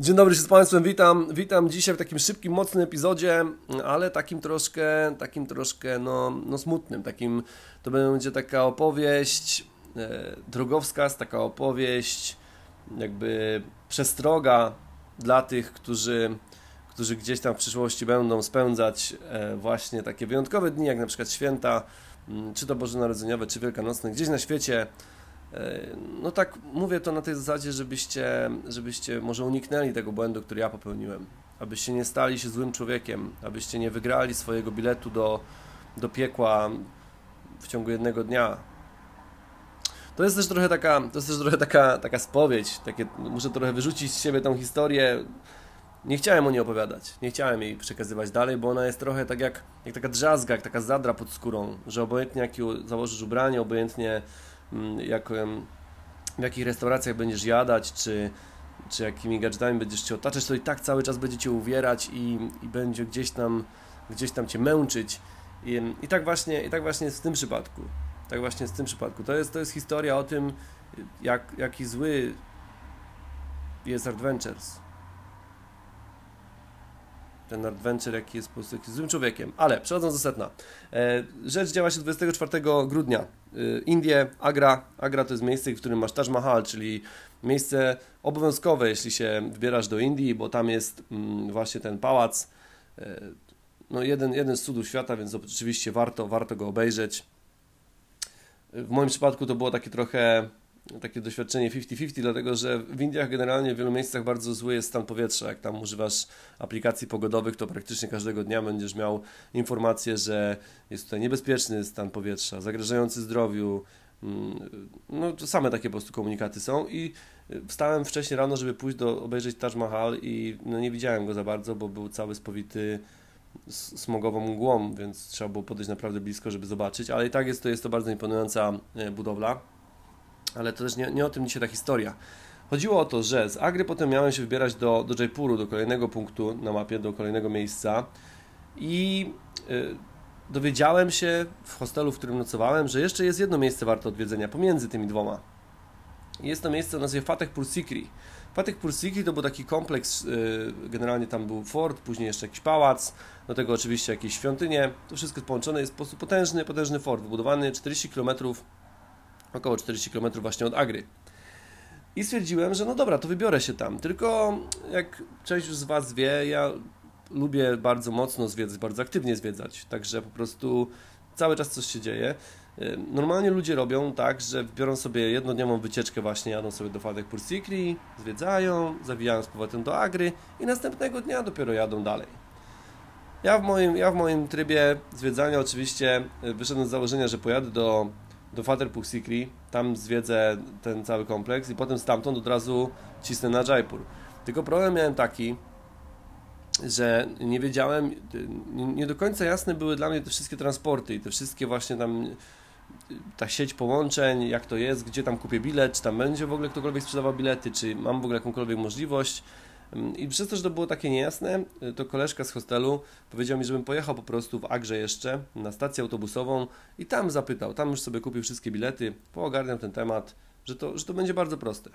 Dzień dobry się z Państwem, witam. Witam dzisiaj w takim szybkim, mocnym epizodzie, ale takim troszkę, takim troszkę, no, no smutnym. Takim, to będzie taka opowieść e, drogowskaz, taka opowieść, jakby przestroga dla tych, którzy, którzy gdzieś tam w przyszłości będą spędzać e, właśnie takie wyjątkowe dni, jak na przykład święta, czy to Bożonarodzeniowe, czy Wielkanocne, gdzieś na świecie no tak, mówię to na tej zasadzie, żebyście, żebyście może uniknęli tego błędu, który ja popełniłem. Abyście nie stali się złym człowiekiem, abyście nie wygrali swojego biletu do, do piekła w ciągu jednego dnia. To jest też trochę taka, to jest też trochę taka, taka spowiedź, takie, muszę trochę wyrzucić z siebie tą historię. Nie chciałem o niej opowiadać, nie chciałem jej przekazywać dalej, bo ona jest trochę tak jak, jak taka drzazga, jak taka zadra pod skórą, że obojętnie jakie założysz ubranie, obojętnie jak, w jakich restauracjach będziesz jadać, czy, czy jakimi gadżetami będziesz się otaczać, to i tak cały czas będzie cię uwierać i, i będzie gdzieś tam, gdzieś tam cię męczyć. I, I, tak właśnie, I tak właśnie jest w tym przypadku. Tak właśnie jest w tym przypadku. To jest, to jest historia o tym, jak, jaki zły jest Adventures ten adventure, jaki jest po prostu złym człowiekiem. Ale przechodząc do setna. E, rzecz działa się 24 grudnia. E, Indie, Agra. Agra to jest miejsce, w którym masz Taj Mahal, czyli miejsce obowiązkowe, jeśli się wybierasz do Indii, bo tam jest mm, właśnie ten pałac. E, no jeden, jeden z cudów świata, więc oczywiście warto, warto go obejrzeć. W moim przypadku to było takie trochę takie doświadczenie 50-50, dlatego że w Indiach generalnie w wielu miejscach bardzo zły jest stan powietrza. Jak tam używasz aplikacji pogodowych, to praktycznie każdego dnia będziesz miał informację, że jest tutaj niebezpieczny stan powietrza, zagrażający zdrowiu. Mm, no to same takie po prostu komunikaty są i wstałem wcześniej rano, żeby pójść do obejrzeć Taj Mahal i no nie widziałem go za bardzo, bo był cały spowity smogową mgłą, więc trzeba było podejść naprawdę blisko, żeby zobaczyć, ale i tak jest to, jest to bardzo imponująca e, budowla ale to też nie, nie o tym dzisiaj ta historia. Chodziło o to, że z Agry potem miałem się wybierać do, do Jaipuru, do kolejnego punktu na mapie, do kolejnego miejsca i y, dowiedziałem się w hostelu, w którym nocowałem, że jeszcze jest jedno miejsce warte odwiedzenia pomiędzy tymi dwoma. Jest to miejsce o nazwie Fatehpur Sikri. Fatehpur Sikri to był taki kompleks, y, generalnie tam był fort, później jeszcze jakiś pałac, do tego oczywiście jakieś świątynie. To wszystko połączone jest po potężny, potężny fort, wybudowany 40 kilometrów około 40 km właśnie od Agry. I stwierdziłem, że no dobra, to wybiorę się tam. Tylko jak część z Was wie, ja lubię bardzo mocno zwiedzać, bardzo aktywnie zwiedzać. Także po prostu cały czas coś się dzieje. Normalnie ludzie robią tak, że biorą sobie jednodniową wycieczkę właśnie, jadą sobie do Fadek Pursikri, zwiedzają, zawijają z powrotem do Agry i następnego dnia dopiero jadą dalej. Ja w moim, ja w moim trybie zwiedzania oczywiście e, wyszedłem z założenia, że pojadę do do Fatherpur Sikri, tam zwiedzę ten cały kompleks i potem stamtąd od razu cisnę na Jaipur. Tylko problem miałem taki, że nie wiedziałem, nie do końca jasne były dla mnie te wszystkie transporty i te wszystkie właśnie tam ta sieć połączeń, jak to jest, gdzie tam kupię bilet, czy tam będzie w ogóle ktokolwiek sprzedawał bilety, czy mam w ogóle jakąkolwiek możliwość i przez to, że to było takie niejasne, to koleżka z hostelu powiedział mi, żebym pojechał po prostu w Agrze jeszcze na stację autobusową i tam zapytał, tam już sobie kupił wszystkie bilety, poogarniał ten temat, że to, że to będzie bardzo proste.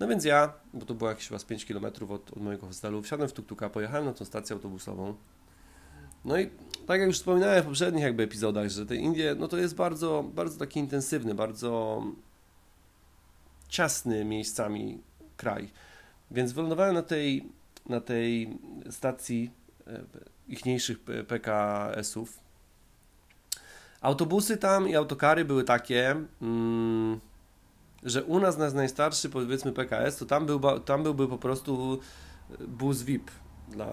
No więc ja, bo to było jakieś chyba 5 km od, od mojego hostelu, wsiadłem w tuktuka, pojechałem na tą stację autobusową. No i tak jak już wspominałem w poprzednich jakby epizodach, że te Indie, no to jest bardzo, bardzo taki intensywny, bardzo ciasny miejscami kraj więc wylądowałem na tej, na tej stacji e, ichniejszych PKS-ów. Autobusy tam i autokary były takie, mm, że u nas na najstarszy powiedzmy PKS, to tam, był, tam byłby po prostu bus VIP. Dla,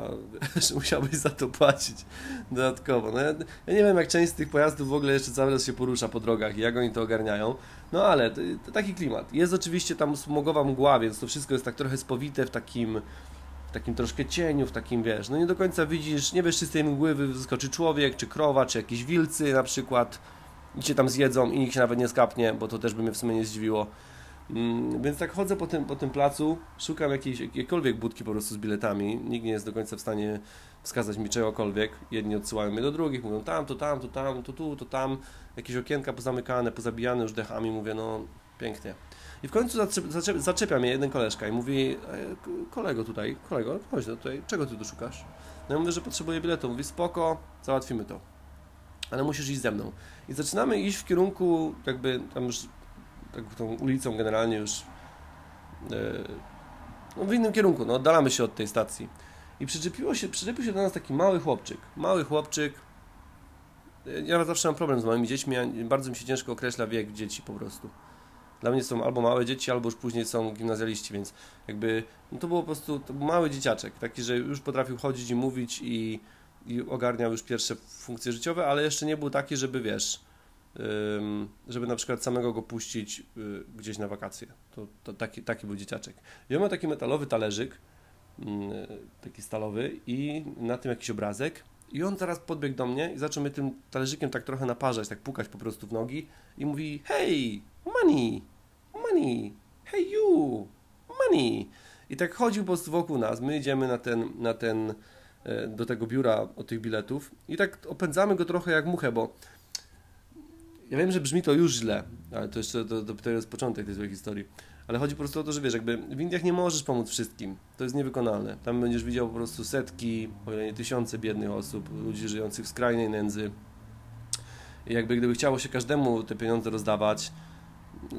że musiałbyś za to płacić dodatkowo. No ja, ja, nie wiem, jak część z tych pojazdów w ogóle jeszcze cały czas się porusza po drogach i jak oni to ogarniają. No ale to, to taki klimat. Jest oczywiście tam smogowa mgła, więc to wszystko jest tak trochę spowite w takim w takim troszkę cieniu, w takim wiesz, no nie do końca widzisz, nie wiesz czy z tej mgły wyskoczy człowiek, czy krowa, czy jakieś wilcy na przykład i cię tam zjedzą i nikt się nawet nie skapnie, bo to też by mnie w sumie nie zdziwiło. Mm, więc tak chodzę po tym, po tym placu, szukam jakiejś, jakiejkolwiek budki po prostu z biletami. Nikt nie jest do końca w stanie wskazać mi czegokolwiek. Jedni odsyłają mnie do drugich, mówią tam, to tam, to tam, to tu, to tam. Jakieś okienka pozamykane, pozabijane już dechami. Mówię, no pięknie. I w końcu zaczep, zaczep, zaczepia mnie jeden koleżka i mówi, e, kolego tutaj, kolego, chodź no tutaj, czego ty tu szukasz? No ja mówię, że potrzebuję biletu. Mówi, spoko, załatwimy to. Ale musisz iść ze mną. I zaczynamy iść w kierunku, jakby tam już, tak tą ulicą generalnie już, e, no w innym kierunku, no oddalamy się od tej stacji. I przyczepiło się, przyczepił się do nas taki mały chłopczyk. Mały chłopczyk. Ja zawsze mam problem z małymi dziećmi, bardzo mi się ciężko określa wiek dzieci po prostu. Dla mnie są albo małe dzieci, albo już później są gimnazjaliści, więc jakby no to było po prostu był mały dzieciaczek, taki, że już potrafił chodzić i mówić i, i ogarniał już pierwsze funkcje życiowe, ale jeszcze nie był taki, żeby wiesz, żeby na przykład samego go puścić y, gdzieś na wakacje. To, to taki, taki był dzieciaczek. I on ma taki metalowy talerzyk, mm, taki stalowy i na tym jakiś obrazek i on zaraz podbiegł do mnie i zaczął mnie tym talerzykiem tak trochę naparzać, tak pukać po prostu w nogi i mówi hej, money, money, hey you, money. I tak chodził po prostu wokół nas, my idziemy na ten, na ten, e, do tego biura od tych biletów i tak opędzamy go trochę jak muchę, bo ja wiem, że brzmi to już źle, ale to jeszcze to, jest początek tej złej historii. Ale chodzi po prostu o to, że wiesz, jakby w Indiach nie możesz pomóc wszystkim. To jest niewykonalne. Tam będziesz widział po prostu setki, o ile nie tysiące biednych osób, ludzi żyjących w skrajnej nędzy. I jakby gdyby chciało się każdemu te pieniądze rozdawać,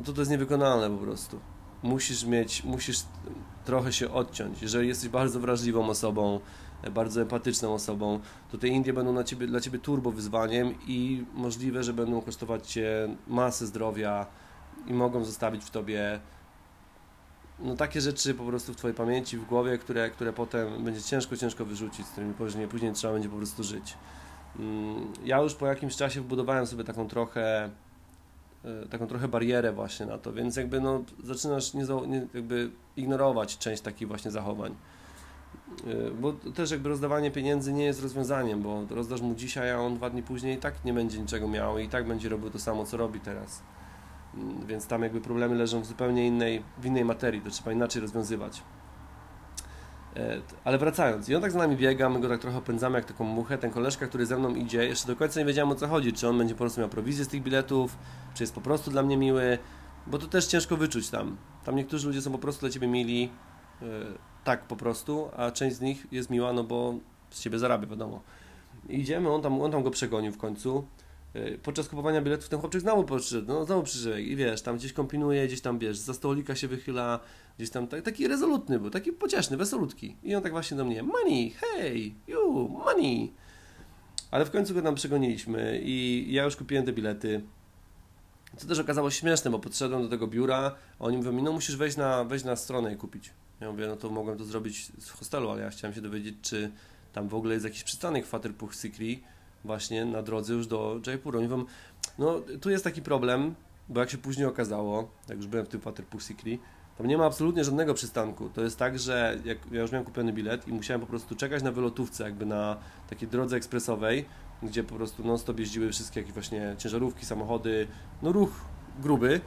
to to jest niewykonalne po prostu. Musisz mieć, musisz trochę się odciąć. Jeżeli jesteś bardzo wrażliwą osobą, bardzo empatyczną osobą, to te Indie będą dla ciebie, dla ciebie turbo wyzwaniem i możliwe, że będą kosztować cię masę zdrowia i mogą zostawić w tobie no takie rzeczy po prostu w Twojej pamięci, w głowie, które, które potem będzie ciężko, ciężko wyrzucić, z którymi później, później trzeba będzie po prostu żyć. Mm, ja już po jakimś czasie wbudowałem sobie taką trochę e, taką trochę barierę właśnie na to, więc jakby no zaczynasz nie, nie, jakby ignorować część takich właśnie zachowań. E, bo też jakby rozdawanie pieniędzy nie jest rozwiązaniem, bo rozdasz mu dzisiaj, a on dwa dni później i tak nie będzie niczego miał i tak będzie robił to samo, co robi teraz. Mm, więc tam jakby problemy leżą w zupełnie innej, w innej materii, to trzeba inaczej rozwiązywać. E, ale wracając, i on tak z nami biega, my go tak trochę opędzamy jak taką muchę. Ten koleżka, który ze mną idzie, jeszcze do końca nie wiedziałem o co chodzi. Czy on będzie po prostu miał prowizję z tych biletów, czy jest po prostu dla mnie miły, bo to też ciężko wyczuć tam. Tam niektórzy ludzie są po prostu dla ciebie mili, yy, tak po prostu, a część z nich jest miła, no bo z ciebie zarabia, wiadomo. Idziemy, on tam, on tam go przegonił w końcu. Y, podczas kupowania biletów ten chłopczyk znowu przyszedł, no znowu przyszedł i wiesz, tam gdzieś kombinuje, gdzieś tam, wiesz, za stolika się wychyla, gdzieś tam, taki rezolutny był, taki pocieszny, wesolutki. I on tak właśnie do mnie, money, hey, you, money. Ale w końcu go tam przegoniliśmy i ja już kupiłem te bilety. Co też okazało się śmieszne, bo podszedłem do tego biura, a oni mówią mi, no musisz wejść na, wejść na stronę i kupić. Ja mówię, no to mogłem to zrobić z hostelu, ale ja chciałem się dowiedzieć, czy tam w ogóle jest jakiś przystanek Faterpuch Sikri, właśnie na drodze już do Jaipuru. Oni wam, no tu jest taki problem, bo jak się później okazało, jak już byłem w tym Water Pussycree, tam nie ma absolutnie żadnego przystanku. To jest tak, że jak ja już miałem kupiony bilet i musiałem po prostu czekać na wylotówce, jakby na takiej drodze ekspresowej, gdzie po prostu non-stop jeździły wszystkie jakieś właśnie ciężarówki, samochody, no ruch gruby.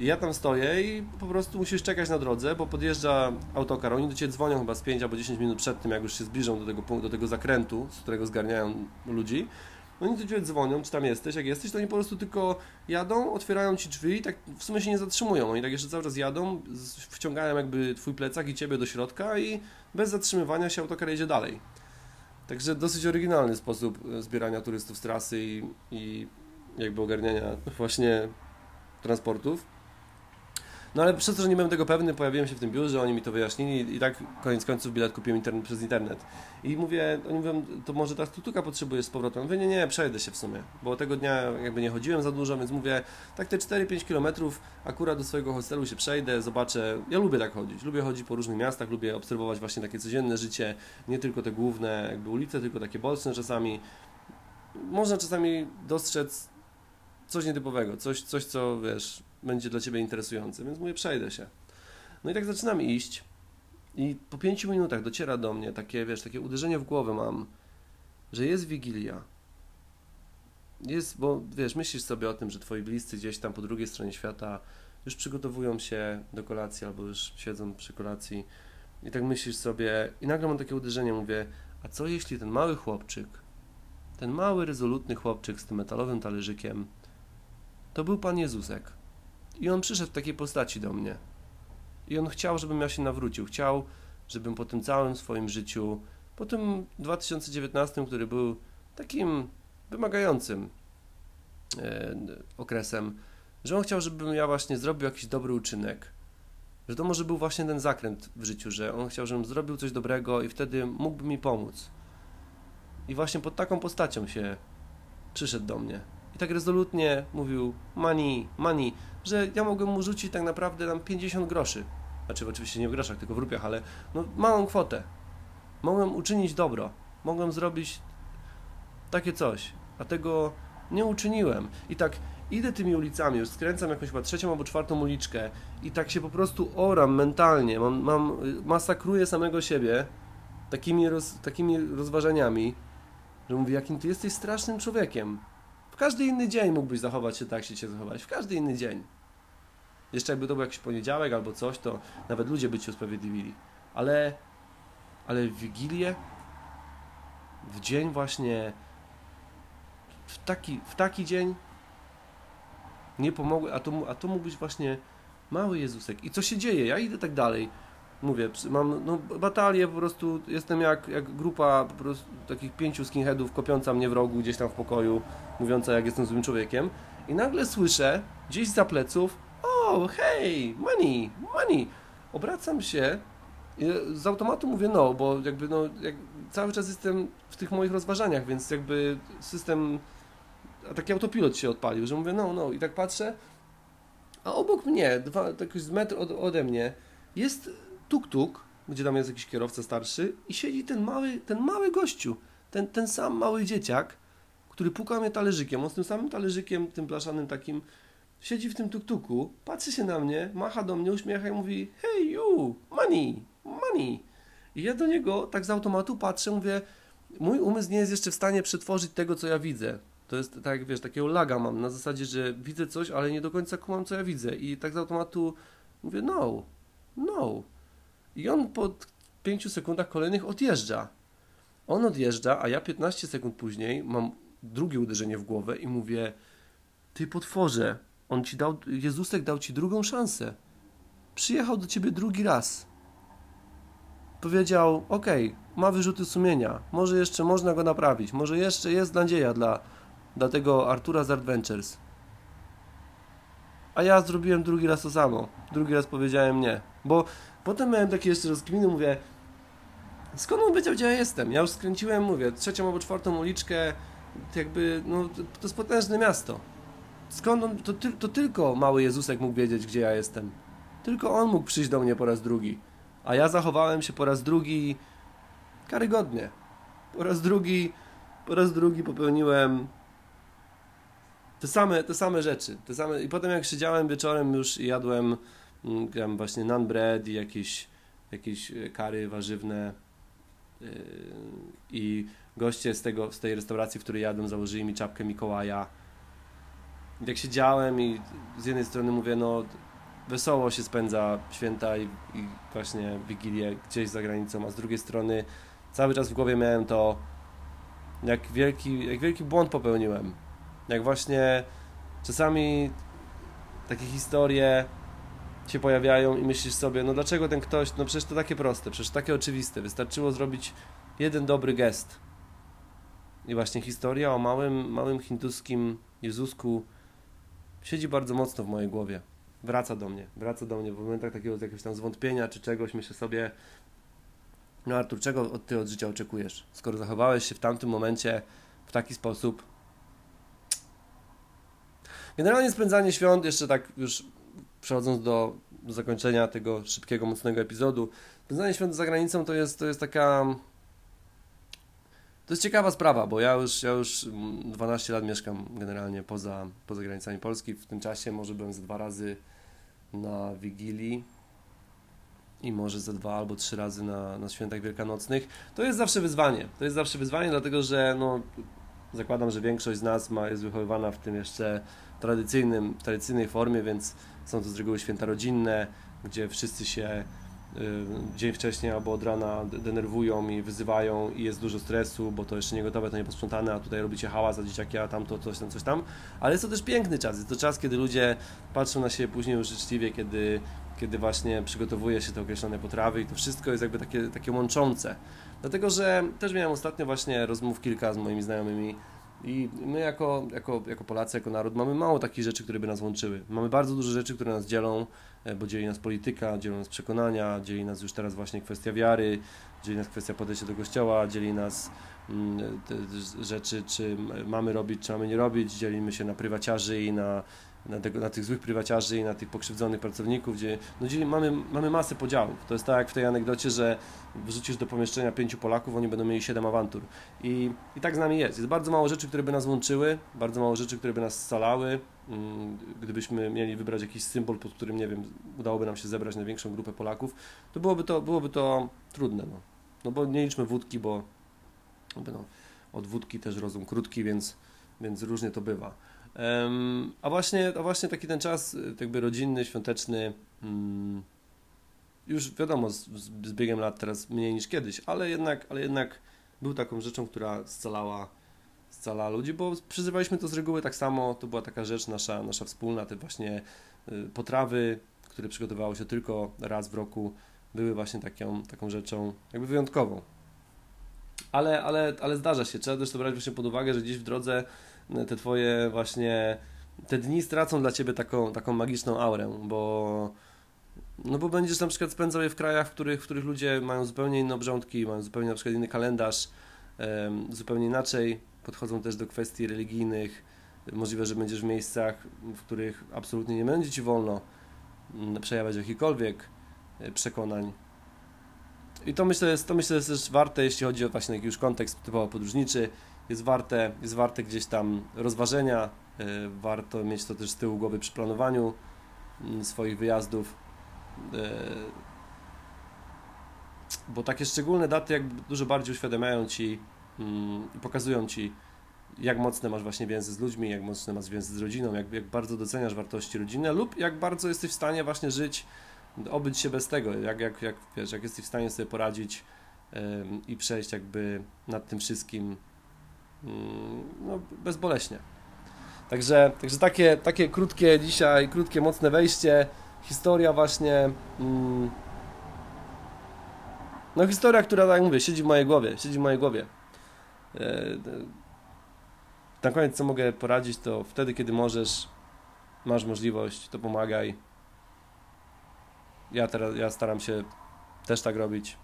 I ja tam stoję i po prostu musisz czekać na drodze, bo podjeżdża autokar. Oni do Ciebie dzwonią chyba z 5 albo 10 minut przed tym, jak już się zbliżą do tego, do tego zakrętu, z którego zgarniają ludzi. Oni do Ciebie dzwonią, czy tam jesteś, jak jesteś, to oni po prostu tylko jadą, otwierają Ci drzwi i tak w sumie się nie zatrzymują. Oni tak jeszcze cały czas jadą, wciągają jakby Twój plecak i Ciebie do środka i bez zatrzymywania się autokar jedzie dalej. Także dosyć oryginalny sposób e, zbierania turystów z trasy i, i jakby ogarniania właśnie transportów. No ale przez to, że nie byłem tego pewny, pojawiłem się w tym biurze, oni mi to wyjaśnili i tak koniec końców bilet kupiłem internet, przez internet. I mówię, oni mówią, to może teraz tutuka potrzebujesz z powrotem? Mówię, nie, nie, przejdę się w sumie, bo tego dnia jakby nie chodziłem za dużo, więc mówię, tak te 4-5 kilometrów akurat do swojego hostelu się przejdę, zobaczę. Ja lubię tak chodzić, lubię chodzić po różnych miastach, lubię obserwować właśnie takie codzienne życie, nie tylko te główne jakby ulice, tylko takie boczne czasami. Można czasami dostrzec coś nietypowego, coś, coś co wiesz, będzie dla Ciebie interesujące, więc mówię, przejdę się. No i tak zaczynam iść i po pięciu minutach dociera do mnie takie, wiesz, takie uderzenie w głowę mam, że jest Wigilia. Jest, bo wiesz, myślisz sobie o tym, że Twoi bliscy gdzieś tam po drugiej stronie świata już przygotowują się do kolacji albo już siedzą przy kolacji i tak myślisz sobie i nagle mam takie uderzenie, mówię, a co jeśli ten mały chłopczyk, ten mały, rezolutny chłopczyk z tym metalowym talerzykiem, to był Pan Jezusek. I on przyszedł w takiej postaci do mnie. I on chciał, żebym ja się nawrócił. Chciał, żebym po tym całym swoim życiu, po tym 2019, który był takim wymagającym e, okresem, że on chciał, żebym ja właśnie zrobił jakiś dobry uczynek. Że to może był właśnie ten zakręt w życiu, że on chciał, żebym zrobił coś dobrego i wtedy mógłby mi pomóc. I właśnie pod taką postacią się przyszedł do mnie. I tak rezolutnie mówił money, money, że ja mogłem mu rzucić tak naprawdę tam 50 groszy. Znaczy oczywiście nie w groszach, tylko w rupiach, ale no, małą kwotę. Mogłem uczynić dobro. Mogłem zrobić takie coś, a tego nie uczyniłem. I tak idę tymi ulicami, już skręcam jakąś chyba trzecią albo czwartą uliczkę i tak się po prostu oram mentalnie, mam, mam masakruję samego siebie takimi, roz, takimi rozważaniami, że mówię, jakim ty jesteś strasznym człowiekiem. Każdy inny dzień mógłbyś zachować się tak, jak się zachować. W każdy inny dzień. Jeszcze jakby to był jakiś poniedziałek albo coś, to nawet ludzie by ci usprawiedliwili. Ale, ale w Wigilię, w dzień właśnie, w taki, w taki dzień nie pomogły, a to, a to mógł być właśnie mały Jezusek. I co się dzieje? Ja idę tak dalej. Mówię, mam no, batalię, po prostu jestem jak, jak grupa po prostu takich pięciu skinheadów kopiąca mnie w rogu gdzieś tam w pokoju, mówiąca jak jestem złym człowiekiem. I nagle słyszę gdzieś za pleców, o, hej, money, money. Obracam się z automatu mówię no, bo jakby no, jak cały czas jestem w tych moich rozważaniach, więc jakby system, a taki autopilot się odpalił, że mówię no, no i tak patrzę, a obok mnie, dwa, jakoś z metr od, ode mnie jest tuk-tuk, gdzie tam jest jakiś kierowca starszy i siedzi ten mały, ten mały gościu, ten, ten sam mały dzieciak, który puka mnie talerzykiem, on z tym samym talerzykiem, tym blaszanym takim, siedzi w tym tuk-tuku, patrzy się na mnie, macha do mnie, uśmiecha i mówi hey you, money, money. I ja do niego tak z automatu patrzę, mówię, mój umysł nie jest jeszcze w stanie przetworzyć tego, co ja widzę. To jest tak, wiesz, takiego laga mam na zasadzie, że widzę coś, ale nie do końca kumam, co ja widzę. I tak z automatu mówię, no, no. I on po 5 sekundach kolejnych odjeżdża. On odjeżdża, a ja 15 sekund później mam drugie uderzenie w głowę i mówię, ty potworze, on ci dał, Jezusek dał ci drugą szansę. Przyjechał do ciebie drugi raz. Powiedział, ok, ma wyrzuty sumienia, może jeszcze można go naprawić, może jeszcze jest nadzieja dla, dla tego Artura z Adventures. A ja zrobiłem drugi raz to samo. Drugi raz powiedziałem nie. Bo potem miałem takie jeszcze rozkminy, mówię, skąd on wiedział, gdzie ja jestem? Ja już skręciłem, mówię, trzecią albo czwartą uliczkę, jakby, no, to jest potężne miasto. Skąd on, to, to tylko mały Jezusek mógł wiedzieć, gdzie ja jestem. Tylko on mógł przyjść do mnie po raz drugi. A ja zachowałem się po raz drugi karygodnie. Po raz drugi, po raz drugi popełniłem te same, te same rzeczy. Te same, I potem jak siedziałem wieczorem już i jadłem mm, właśnie nan bread i jakieś, jakieś e, kary warzywne yy, i goście z, tego, z tej restauracji, w której jadłem, założyli mi czapkę Mikołaja jak siedziałem i z jednej strony mówię, no wesoło się spędza święta i, i właśnie Wigilię gdzieś za granicą, a z drugiej strony cały czas w głowie miałem to, jak wielki, jak wielki błąd popełniłem. Jak właśnie czasami takie historie się pojawiają i myślisz sobie, no dlaczego ten ktoś, no przecież to takie proste, przecież takie oczywiste, wystarczyło zrobić jeden dobry gest. I właśnie historia o małym, małym hinduskim Jezusku siedzi bardzo mocno w mojej głowie. Wraca do mnie, wraca do mnie w momentach takiego jakiegoś tam zwątpienia czy czegoś, myślę sobie, no Artur, czego od ty od życia oczekujesz? Skoro zachowałeś się w tamtym momencie w taki sposób. Generalnie spędzanie świąt, jeszcze tak już przechodząc do, zakończenia tego szybkiego, mocnego epizodu, spędzanie świąt za granicą to jest, to jest taka to jest ciekawa sprawa, bo ja już, ja już 12 lat mieszkam generalnie poza, poza granicami Polski. W tym czasie może byłem ze dwa razy na Wigilii i może ze dwa albo trzy razy na, na świętach wielkanocnych. To jest zawsze wyzwanie. To jest zawsze wyzwanie, dlatego że no, zakładam, że większość z nas ma, jest wychowywana w tym jeszcze tradycyjnym, tradycyjnej formie, więc są to z reguły święta rodzinne, gdzie wszyscy się dzień wcześniej albo od rana denerwują i wyzywają i jest dużo stresu, bo to jeszcze nie gotowe, to nie posprzątane, a tutaj robicie hałas, a dzieciaki, a tamto, coś tam, coś tam. Ale jest to też piękny czas. Jest to czas, kiedy ludzie patrzą na siebie później już życzliwie, kiedy, kiedy właśnie przygotowuje się te określone potrawy i to wszystko jest jakby takie, takie łączące. Dlatego, że też miałem ostatnio właśnie rozmów kilka z moimi znajomymi i my jako, jako, jako Polacy, jako naród mamy mało takich rzeczy, które by nas łączyły. Mamy bardzo dużo rzeczy, które nas dzielą, e, bo dzieli nas polityka, dzieli nas przekonania, dzieli nas już teraz właśnie kwestia wiary, dzieli nas kwestia podejścia do kościoła, dzieli nas mm, rzeczy, czy mamy robić, czy mamy nie robić, dzielimy się na prywaciarzy i na na, tego, na tych złych prywaciarzy i na tych pokrzywdzonych pracowników, gdzie no, gdzie mamy, mamy masę podziałów. To jest tak jak w tej anegdocie, że wrzucisz do pomieszczenia pięciu Polaków, oni będą mieli siedem awantur. I, I tak z nami jest. Jest bardzo mało rzeczy, które by nas łączyły, bardzo mało rzeczy, które by nas scalały. Mm, gdybyśmy mieli wybrać jakiś symbol, pod którym, nie wiem, udałoby nam się zebrać największą grupę Polaków, to byłoby to, byłoby to trudne. No, no bo nie liczmy wódki, bo no, od wódki też rozum krótki, więc, więc różnie to bywa. A właśnie, a właśnie taki ten czas y, jakby rodzinny, świąteczny, mm, już wiadomo, z, z biegiem lat teraz mniej niż kiedyś, ale jednak, ale jednak był taką rzeczą, która scalała, scalała ludzi, bo przyzywaliśmy to z reguły tak samo, to była taka rzecz nasza, nasza wspólna, te właśnie y, potrawy, które przygotowały się tylko raz w roku, były właśnie taką, taką rzeczą jakby wyjątkową. Ale, ale, ale zdarza się, trzeba też to brać właśnie pod uwagę, że gdzieś w drodze te twoje właśnie, te dni stracą dla ciebie taką, taką magiczną aurę, bo no bo będziesz na przykład spędzał je w krajach, w których, w których ludzie mają zupełnie inne obrządki, mają zupełnie na przykład inny kalendarz, zupełnie inaczej podchodzą też do kwestii religijnych. Możliwe, że będziesz w miejscach, w których absolutnie nie będzie ci wolno mm, przejawiać jakichkolwiek e, przekonań. I to myślę, jest, to myślę jest też warte, jeśli chodzi o właśnie jakiś kontekst typowo podróżniczy, jest warte, jest warte gdzieś tam rozważenia, e, warto mieć to też z tyłu głowy przy planowaniu mm, swoich wyjazdów, e, bo takie szczególne daty jakby dużo bardziej uświadamiają Ci mm, i pokazują Ci, jak mocne masz właśnie więzy z ludźmi, jak mocne masz więzy z rodziną, jak, jak bardzo doceniasz wartości rodziny lub jak bardzo jesteś w stanie właśnie żyć, obyć się bez tego, jak, jak, jak, wiesz, jak jesteś w stanie sobie poradzić i przejść jakby nad tym wszystkim no, bezboleśnie. Także, także takie, takie krótkie dzisiaj, krótkie, mocne wejście. Historia właśnie. Mm, no historia, która, tak mówię, siedzi w mojej głowie, siedzi w mojej głowie. E, na koniec co mogę poradzić, to wtedy, kiedy możesz, masz możliwość, to pomagaj. Ja teraz, ja staram się też tak robić,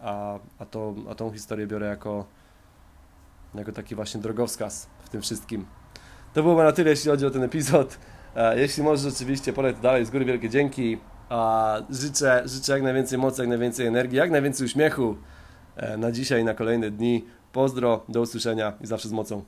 a, a, to, a tą historię biorę jako jako taki właśnie drogowskaz w tym wszystkim. To byłoby na tyle, jeśli chodzi o ten epizod. E, jeśli możesz oczywiście poleć dalej, z góry wielkie dzięki. Życzę, życzę jak najwięcej mocy, jak najwięcej energii, jak najwięcej uśmiechu e, na dzisiaj i na kolejne dni. Pozdro, do usłyszenia i zawsze z mocą.